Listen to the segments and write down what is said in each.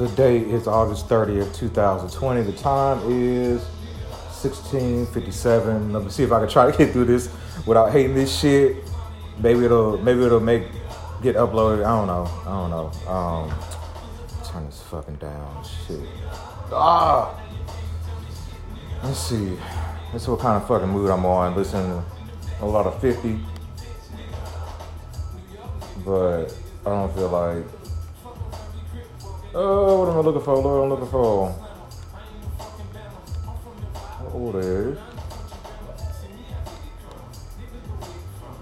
The date is August 30th, 2020. The time is 1657. Let me see if I can try to get through this without hating this shit. Maybe it'll maybe it'll make get uploaded. I don't know. I don't know. Um turn this fucking down. Shit. Ah let's see. Let's see what kind of fucking mood I'm on. Listening to a lot of 50. But I don't feel like Oh, what am I looking for? Lord, I'm looking for. Oh, there.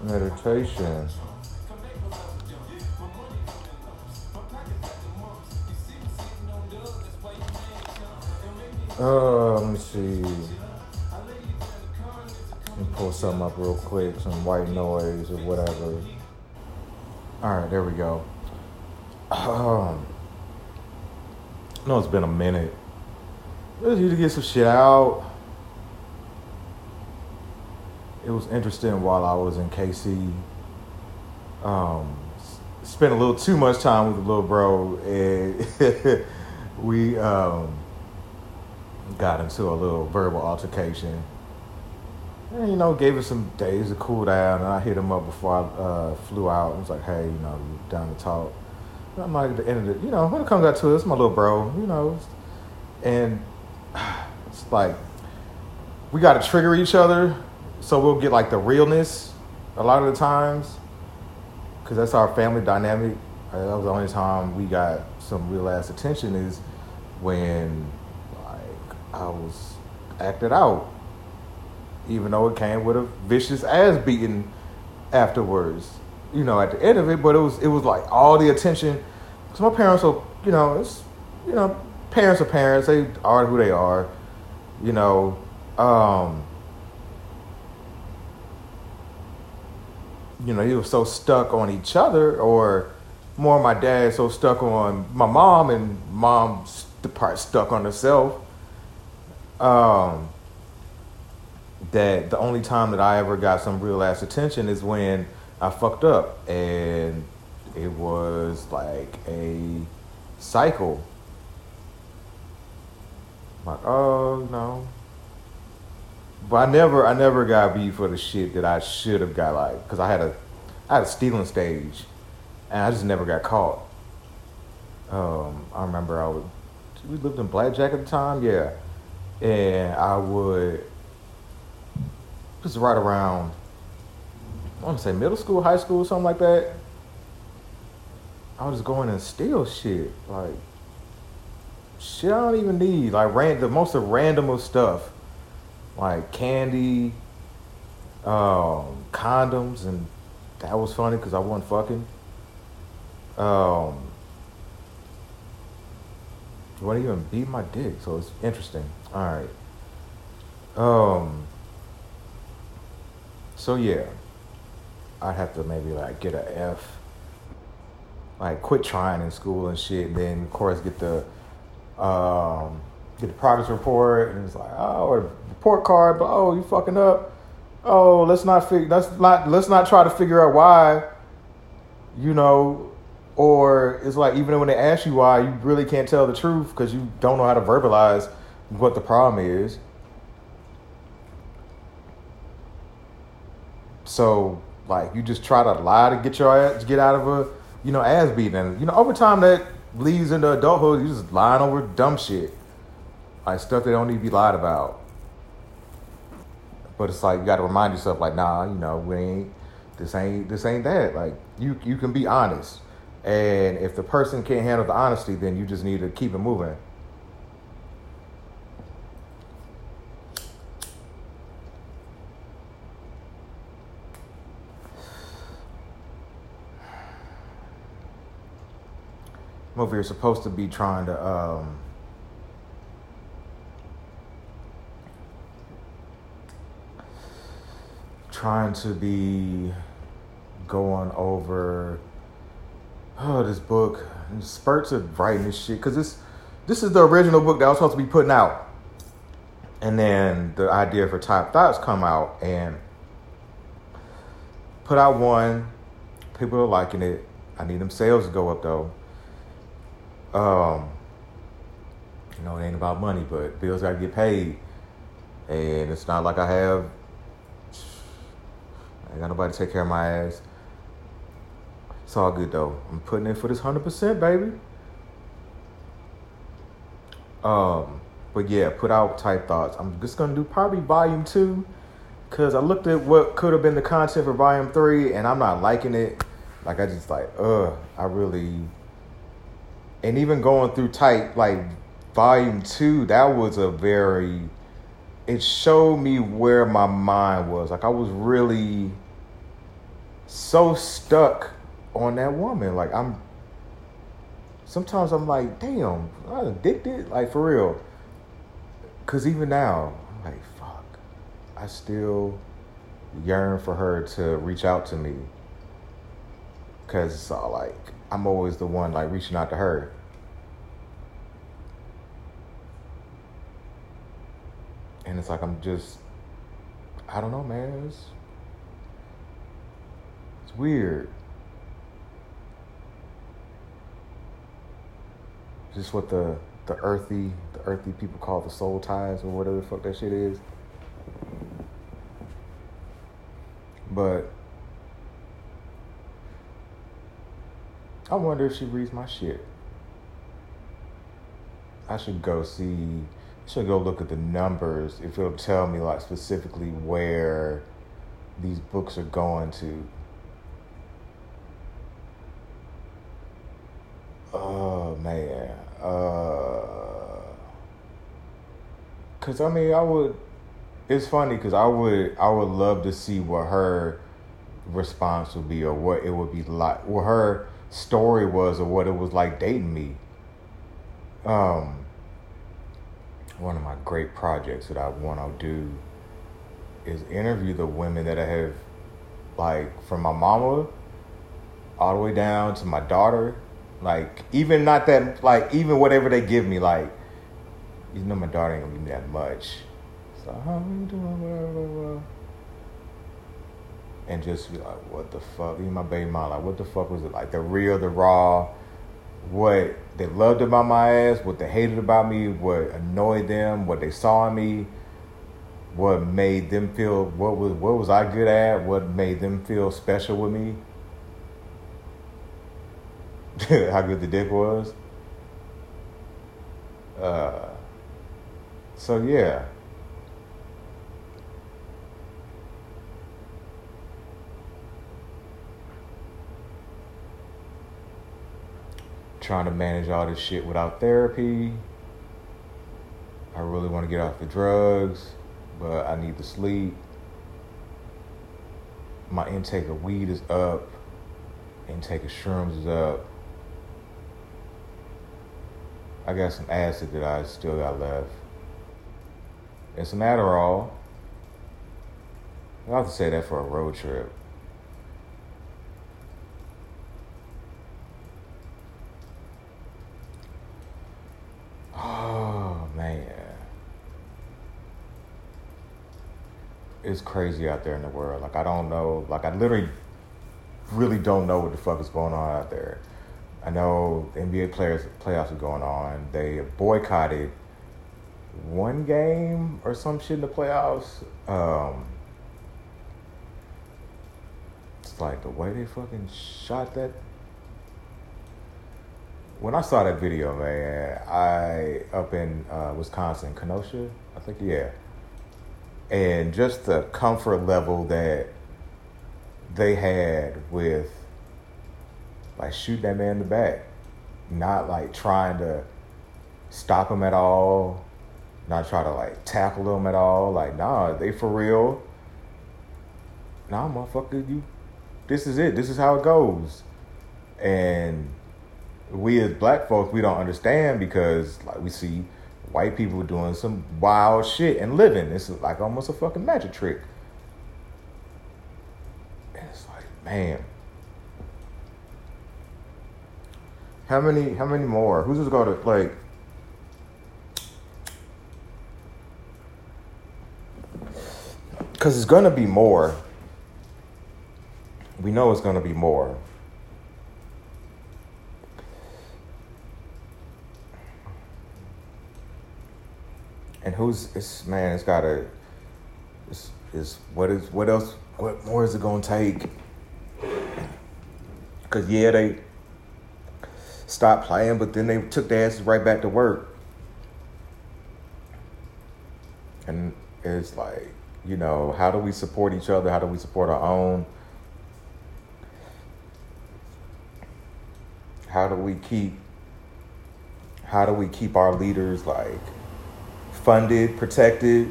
Meditation. Uh, let me see. Let me pull something up real quick, some white noise or whatever. All right, there we go. Um, Know it's been a minute. I just need to get some shit out. It was interesting while I was in KC. Um, spent a little too much time with the little bro, and we um, got into a little verbal altercation. And, you know, gave us some days to cool down, and I hit him up before I uh, flew out. I was like, hey, you know, you down to talk. I'm like at the end of it, you know, when it comes out to it, it's my little bro, you know, and it's like we got to trigger each other, so we'll get like the realness a lot of the times, because that's our family dynamic. Uh, that was the only time we got some real ass attention is when like I was acted out, even though it came with a vicious ass beating afterwards you know, at the end of it, but it was it was like all the attention. So my parents are, you know, it's you know, parents are parents. They are who they are. You know, um, you know, he was so stuck on each other, or more my dad so stuck on my mom, and mom the part stuck on herself. Um, that the only time that I ever got some real ass attention is when I fucked up, and it was like a cycle. Like, oh no. But I never, I never got beat for the shit that I should have got like, cause I had a, I had a stealing stage, and I just never got caught. Um, I remember I would, we lived in Black Jack at the time, yeah, and I would, just right around I want to say middle school, high school, something like that. I was going and steal shit, like shit I don't even need, like ran the most of random of stuff, like candy, um, condoms, and that was funny because I wasn't fucking. Um, wasn't even beat my dick, so it's interesting. All right. Um. So yeah. I'd have to maybe like get a F, like quit trying in school and shit. And then of course get the um, get the progress report, and it's like oh, or report card, but oh, you fucking up. Oh, let's not figure. Let's not let's not try to figure out why. You know, or it's like even when they ask you why, you really can't tell the truth because you don't know how to verbalize what the problem is. So like you just try to lie to get your ass get out of a you know ass beating. And you know over time that leads into adulthood. You just lying over dumb shit, like stuff that don't need to be lied about. But it's like you got to remind yourself, like, nah, you know, we ain't this ain't this ain't that. Like you you can be honest, and if the person can't handle the honesty, then you just need to keep it moving. Movie are supposed to be trying to um, trying to be going over oh this book and spurts of writing this shit because this this is the original book that I was supposed to be putting out. And then the idea for Top Thoughts come out and put out one people are liking it. I need them sales to go up though um, you know, it ain't about money, but bills gotta get paid. And it's not like I have I ain't got nobody to take care of my ass. It's all good though. I'm putting in for this hundred percent, baby. Um, but yeah, put out type thoughts. I'm just gonna do probably volume two, cause I looked at what could have been the content for volume three, and I'm not liking it. Like I just like, uh, I really. And even going through type like volume two, that was a very. It showed me where my mind was. Like I was really so stuck on that woman. Like I'm sometimes I'm like, damn, I'm addicted. Like for real. Cause even now, I'm like, fuck. I still yearn for her to reach out to me. Cause it's all like I'm always the one like reaching out to her. And it's like I'm just I don't know, man. It's, it's weird. just what the the earthy the earthy people call the soul ties or whatever the fuck that shit is. But I wonder if she reads my shit. I should go see. I should go look at the numbers if it'll tell me like specifically where these books are going to. Oh man. Uh, cause I mean, I would. It's funny because I would. I would love to see what her response would be, or what it would be like, what her story was, or what it was like dating me. Um, one of my great projects that I want to do is interview the women that I have, like, from my mama all the way down to my daughter like even not that like even whatever they give me, like you know my daughter ain't gonna give me that much. So how are you doing? Blah, blah, blah. And just be like, what the fuck? Even my baby mom, like, what the fuck was it? Like the real, the raw, what they loved about my ass, what they hated about me, what annoyed them, what they saw in me, what made them feel what was what was I good at, what made them feel special with me. how good the dick was. Uh, so yeah. Trying to manage all this shit without therapy. I really want to get off the drugs, but I need to sleep. My intake of weed is up. Intake of shrooms is up. I got some acid that I still got left. And some Adderall. I'll have to say that for a road trip. Oh, man. It's crazy out there in the world. Like, I don't know. Like, I literally really don't know what the fuck is going on out there. I know NBA players playoffs are going on. They boycotted one game or some shit in the playoffs. Um, it's like the way they fucking shot that. When I saw that video, man, I up in uh, Wisconsin, Kenosha, I think, yeah, and just the comfort level that they had with like shoot that man in the back, not like trying to stop him at all, not try to like tackle him at all. Like nah, they for real. Nah, motherfucker, you. This is it. This is how it goes, and we as black folks we don't understand because like we see white people doing some wild shit and living. It's like almost a fucking magic trick. And it's like, man. How many? How many more? Who's just to like? Because it's gonna be more. We know it's gonna be more. And who's it's man, it's gotta it's, it's what is what else what more is it gonna take? Cause yeah, they stopped playing, but then they took their asses right back to work. And it's like, you know, how do we support each other? How do we support our own? How do we keep how do we keep our leaders like funded, protected?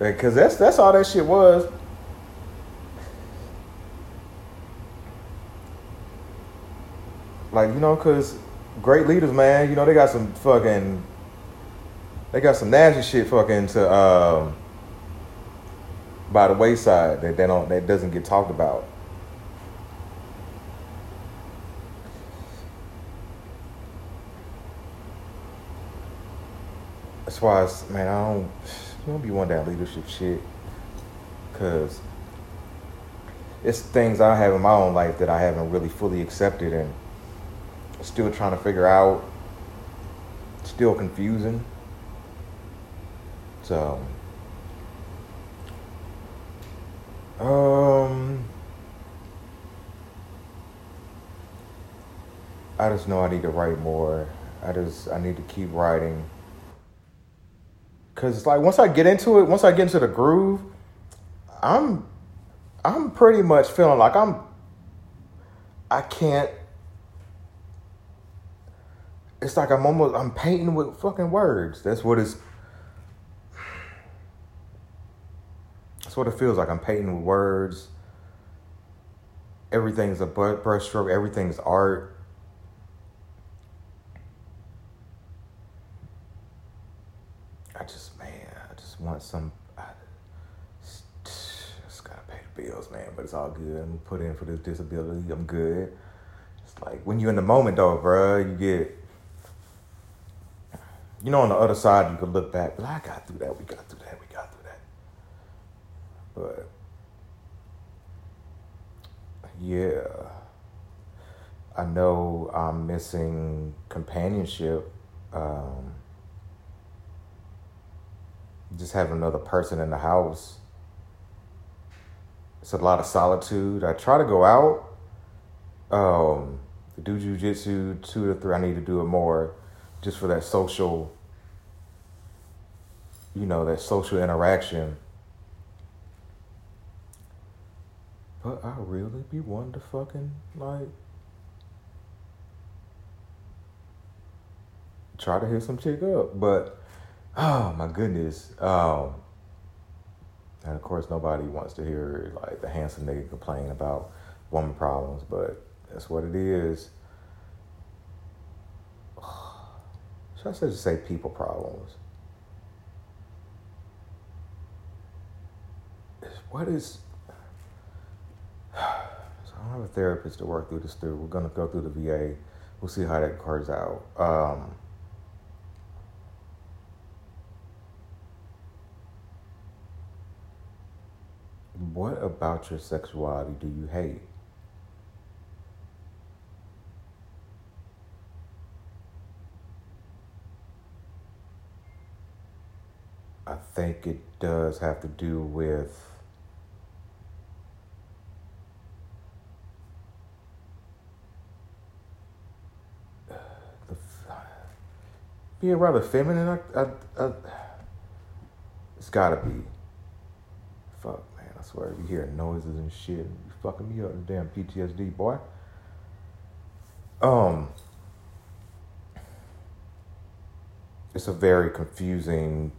Because that's that's all that shit was. Like you know, because great leaders, man. You know, they got some fucking, they got some nasty shit fucking to um, by the wayside that they don't that doesn't get talked about. That's why, it's, man, I don't, don't be wanting that leadership shit, cause it's things I have in my own life that I haven't really fully accepted and still trying to figure out, still confusing. So, um, I just know I need to write more. I just I need to keep writing. Cause it's like once I get into it, once I get into the groove, I'm I'm pretty much feeling like I'm I can't it's like I'm almost I'm painting with fucking words. That's what it's That's what it feels like. I'm painting with words. Everything's a brushstroke. Everything's art. I just, man, I just want some. I just gotta pay the bills, man. But it's all good. I'm put in for this disability. I'm good. It's like when you're in the moment, though, bro. You get you know, on the other side, you could look back, but I got through that. We got through that. We got through that. But yeah, I know I'm missing companionship. Um, just having another person in the house. It's a lot of solitude. I try to go out. Um, do jujitsu two to three. I need to do it more just for that social, you know, that social interaction. But I really be wanting to fucking like try to hit some chick up. But oh my goodness. Um and of course nobody wants to hear like the handsome nigga complain about woman problems, but that's what it is. Should I say just say people problems? What is. So I don't have a therapist to work through this through. We're going to go through the VA. We'll see how that cards out. Um, what about your sexuality do you hate? I think it does have to do with the, being rather feminine. I, I, I, it's gotta be. Fuck, swear, you hear noises and shit, you fucking me up, damn PTSD, boy. Um, it's a very confusing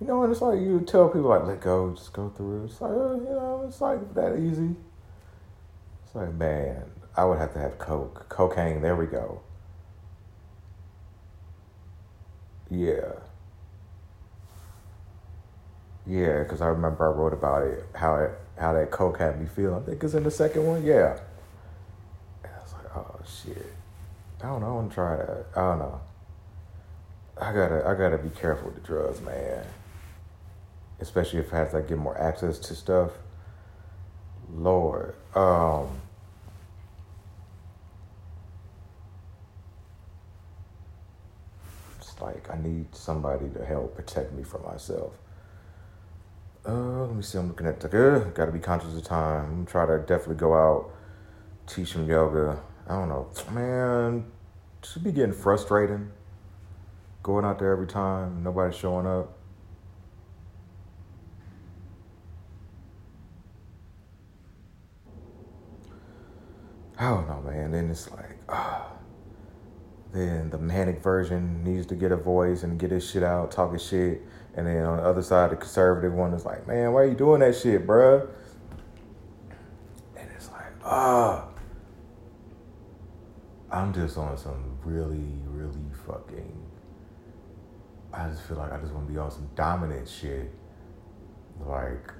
You know, and it's like you tell people like, let go, just go through. It's like, uh, you know, it's like that easy. It's like, man, I would have to have coke, cocaine. There we go. Yeah. Yeah, because I remember I wrote about it, how it, how that coke had me feel. I think it's in the second one. Yeah. And I was like, oh shit. I don't know. I want to try that. I don't know. I gotta, I gotta be careful with the drugs, man especially if as I get more access to stuff. Lord, um, it's like I need somebody to help protect me from myself. Uh, let me see. I'm looking at the. Uh, Got to be conscious of time. I'm try to definitely go out, teach some yoga. I don't know, man. Should be getting frustrating. Going out there every time, nobody's showing up. I don't know, man. Then it's like, ah. Then the manic version needs to get a voice and get his shit out, talking shit. And then on the other side, the conservative one is like, man, why are you doing that shit, bruh? And it's like, ah. I'm just on some really, really fucking. I just feel like I just want to be on some dominant shit. Like,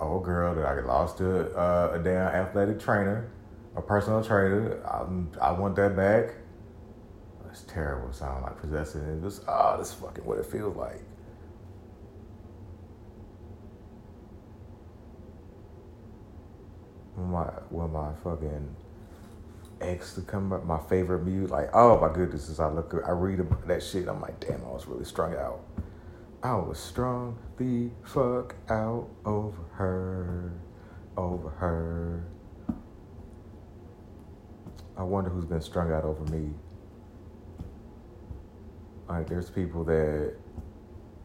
oh girl that I lost to uh, a damn athletic trainer, a personal trainer. I, I want that back. It's terrible. Sound like possessing. It just, oh, this is fucking what it feels like. When my, when my fucking ex to come up, my favorite mute, like, oh my goodness, as I look, I read that shit, I'm like, damn, I was really strung out. I was strung the fuck out over her, over her. I wonder who's been strung out over me. Like, there's people that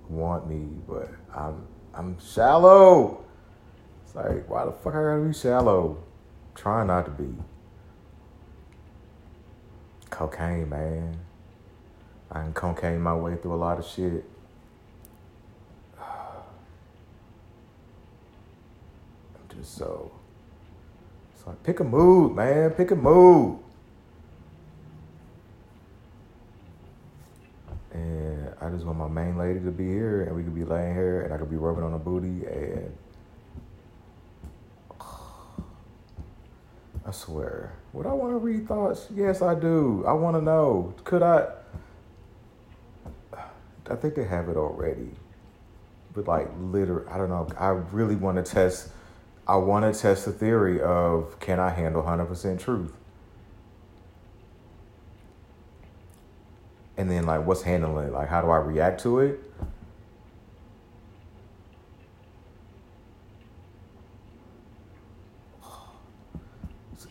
want me, but I'm I'm shallow. It's like, why the fuck I gotta be shallow? trying not to be. Cocaine, man. I can cocaine my way through a lot of shit. I'm just so. It's like, pick a mood, man. Pick a mood. And I just want my main lady to be here, and we could be laying here, and I could be rubbing on her booty, and I swear. Would I want to read thoughts? Yes, I do. I want to know. Could I? I think they have it already. But like, literally, I don't know. I really want to test. I want to test the theory of can I handle hundred percent truth? And then like, what's handling it? Like, how do I react to it?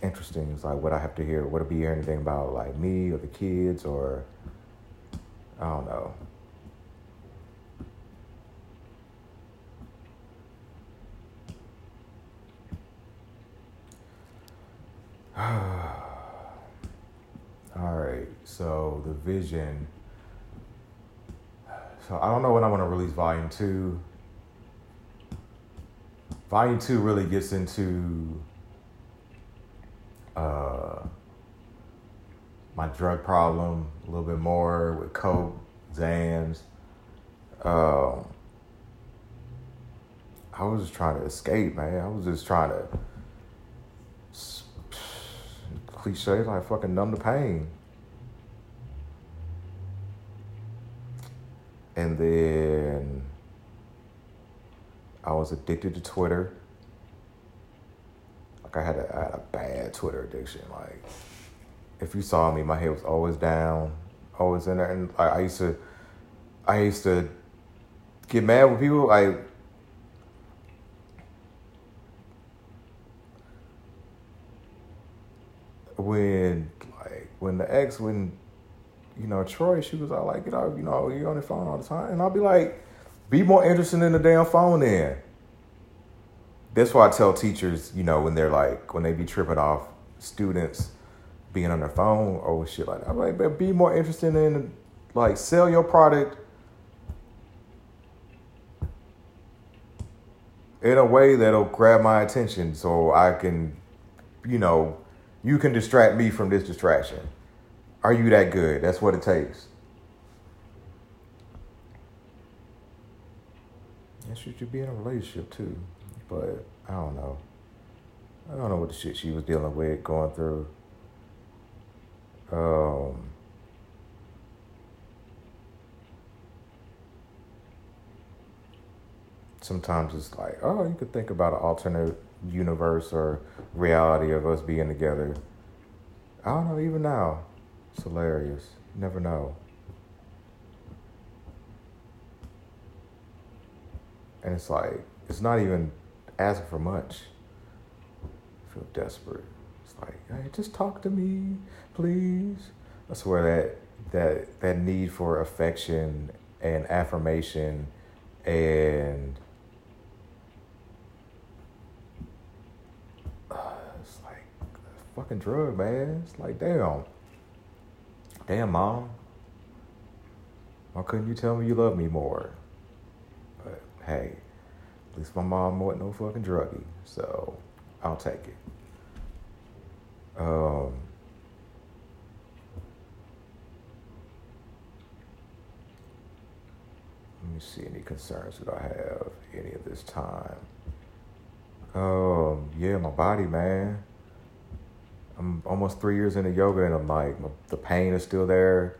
Interesting. It's like what I have to hear. Would it be hearing anything about like me or the kids or I don't know. All right, so the vision. So I don't know when I want to release volume two. Volume two really gets into uh, my drug problem a little bit more with coke, Xans. Um, I was just trying to escape, man. I was just trying to cliche like fucking numb the pain. And then I was addicted to Twitter. I had a, I had a bad Twitter addiction. Like, if you saw me, my head was always down, always in there, and I, I used to, I used to get mad with people. Like, when, like, when the ex, when, you know, Troy, she was all like, you know, you know, you're on the phone all the time, and I'll be like, be more interested in the damn phone then that's why I tell teachers, you know, when they're like, when they be tripping off students being on their phone or shit like that, I'm like, but be more interested in, like, sell your product in a way that'll grab my attention so I can, you know, you can distract me from this distraction. Are you that good? That's what it takes. Yes, you be in a relationship too. But I don't know. I don't know what the shit she was dealing with, going through. Um, sometimes it's like, oh, you could think about an alternate universe or reality of us being together. I don't know, even now. It's hilarious. You never know. And it's like, it's not even asking for much. I feel desperate. It's like, hey, just talk to me, please. I swear that that that need for affection and affirmation and uh, it's like fucking drug, man. It's like, damn. Damn, mom. Why couldn't you tell me you love me more? But hey, at least my mom wasn't no fucking druggie, so I'll take it. Um, let me see any concerns that I have any of this time. Um, yeah, my body, man. I'm almost three years into yoga, and I'm like, the pain is still there.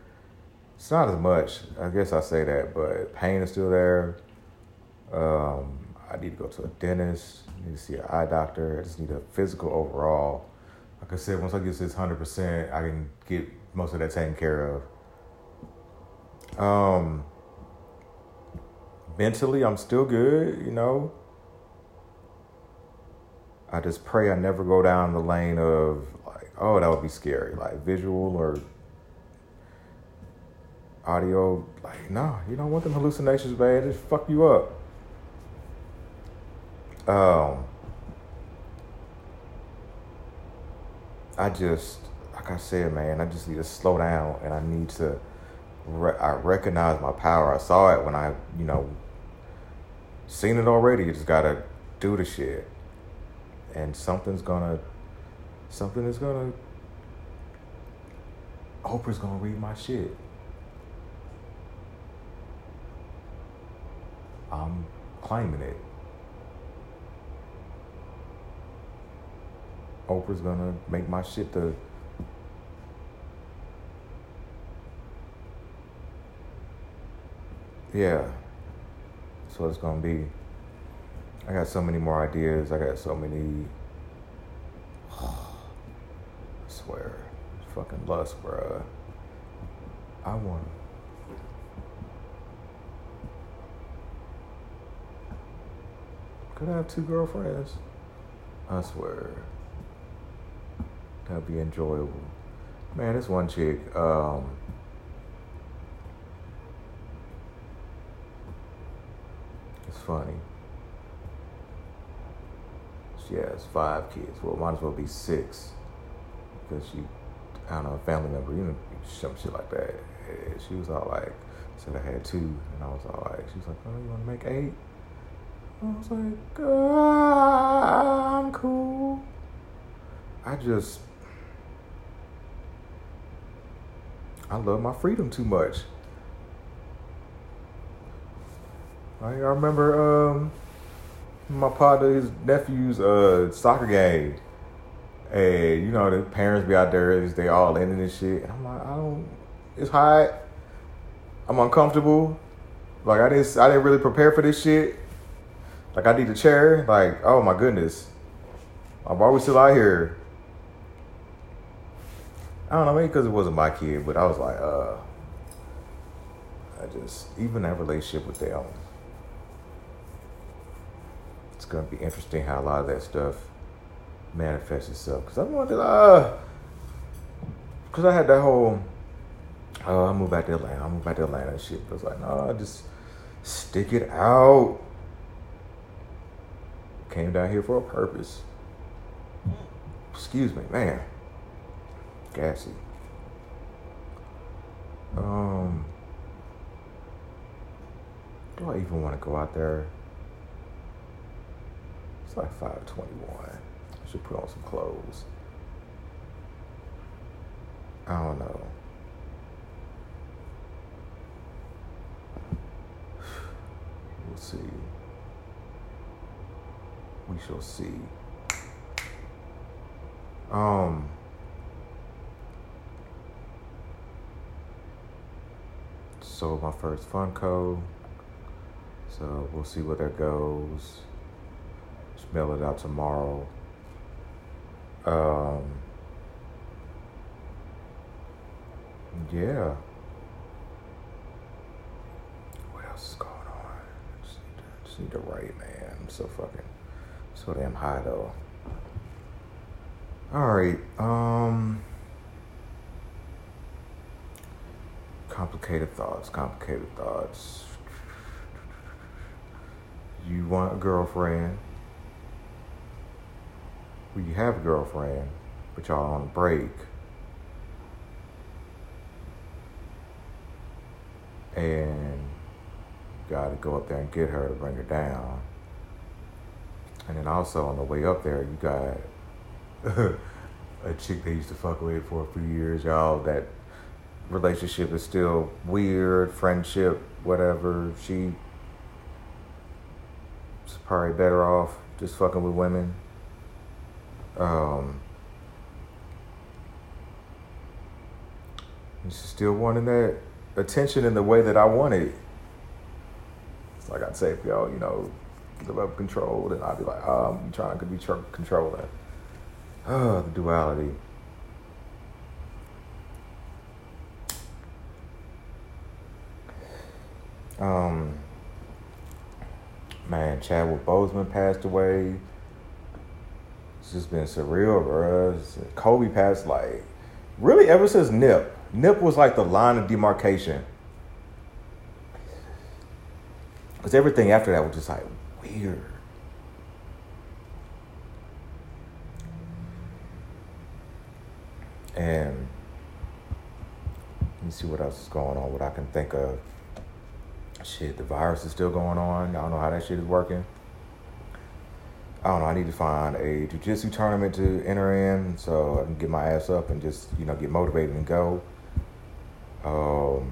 It's not as much, I guess I say that, but pain is still there. Um, I need to go to a dentist. I need to see an eye doctor. I just need a physical overall. Like I said, once I get to this hundred percent, I can get most of that taken care of. Um, mentally, I'm still good. You know, I just pray I never go down the lane of like, oh, that would be scary, like visual or audio. Like, no, you don't want them hallucinations, man. Just fuck you up. Um, I just, like I said, man, I just need to slow down and I need to, re- I recognize my power. I saw it when I, you know, seen it already. You just gotta do the shit. And something's gonna, something is gonna, Oprah's gonna read my shit. I'm claiming it. Oprah's gonna make my shit the yeah. That's what it's gonna be i got so many more ideas. I got so many i swear fucking lust bruh. I want could I have two girlfriends? I swear That'd be enjoyable. Man, this one chick, um, it's funny. She has five kids. Well, might as well be six. Because she, I don't know, a family member, you know, some shit like that. She was all like, said I had two. And I was all like, she was like, oh, you want to make eight? I was like, uh, I'm cool. I just I love my freedom too much. I, remember um, my partner, his nephew's uh, soccer game. And you know the parents be out there, they all in this shit. And I'm like, I don't. It's hot. I'm uncomfortable. Like I didn't, I didn't really prepare for this shit. Like I need a chair. Like oh my goodness, are we still out here? I don't know, maybe because it wasn't my kid, but I was like, uh, I just, even that relationship with them, it's going to be interesting how a lot of that stuff manifests itself. Because I wanted, uh, because I had that whole, uh, I moved back to Atlanta, I moved back to Atlanta and shit. But was like, no, just stick it out. Came down here for a purpose. Excuse me, man gassy. Um, do I even want to go out there? It's like 521. I should put on some clothes. I don't know. We'll see. We shall see. Um, sold my first Funko. So we'll see where that goes. Just mail it out tomorrow. Um, yeah. What else is going on? Just need to just need to write, man. I'm so fucking so damn high though. All right. Um. Complicated thoughts. Complicated thoughts. You want a girlfriend. Well, you have a girlfriend, but y'all on a break. And you got to go up there and get her to bring her down. And then also on the way up there, you got a chick they used to fuck with for a few years. Y'all, that relationship is still weird, friendship, whatever. She's probably better off just fucking with women. Um, she's still wanting that attention in the way that I want it. It's like I'd say, if y'all, you know, live up control, then I'd be like, oh, I'm trying to be tr- controlling. Oh, the duality. Um, man, Chadwick Boseman passed away. It's just been surreal us. Kobe passed like really ever since Nip. Nip was like the line of demarcation. Because everything after that was just like weird. And let me see what else is going on, what I can think of. Shit, the virus is still going on. I don't know how that shit is working. I don't know. I need to find a jujitsu tournament to enter in so I can get my ass up and just, you know, get motivated and go. Um,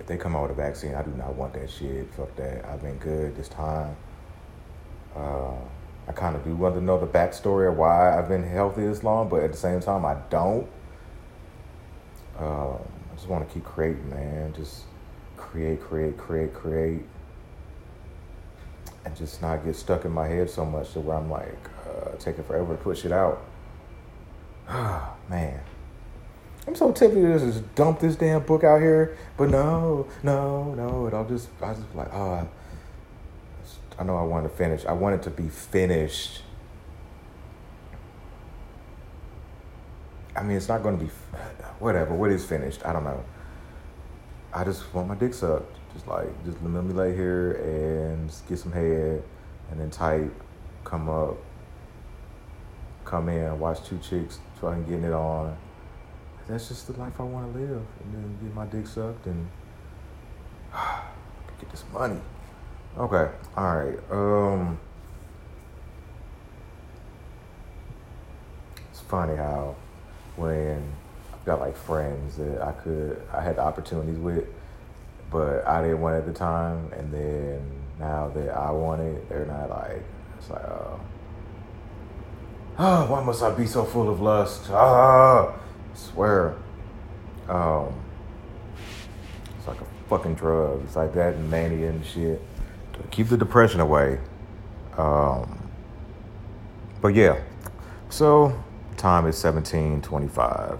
if they come out with a vaccine, I do not want that shit. Fuck that. I've been good this time. Uh, I kind of do want to know the backstory of why I've been healthy this long, but at the same time, I don't. Uh, I just want to keep creating, man. Just create, create, create, create, and just not get stuck in my head so much to where I'm like uh, taking forever to push it out. Ah, man. I'm so tempted to just dump this damn book out here, but no, no, no. And I'll just, I just like, oh, I know I want to finish. I want it to be finished. I mean, it's not going to be, whatever. What is finished? I don't know. I just want my dick sucked. Just like, just let me lay here and get some head, and then type, come up, come in, watch two chicks trying getting it on that's just the life I want to live. And then get my dick sucked and get this money. Okay. All right. Um, it's funny how when got like friends that I could, I had the opportunities with, but I didn't want it at the time. And then now that I want it, they're not like, it's like, oh, oh, why must I be so full of lust? Ah swear. Um, it's like a fucking drug. It's like that and mania and shit. Keep the depression away. Um, but yeah. So time is 1725.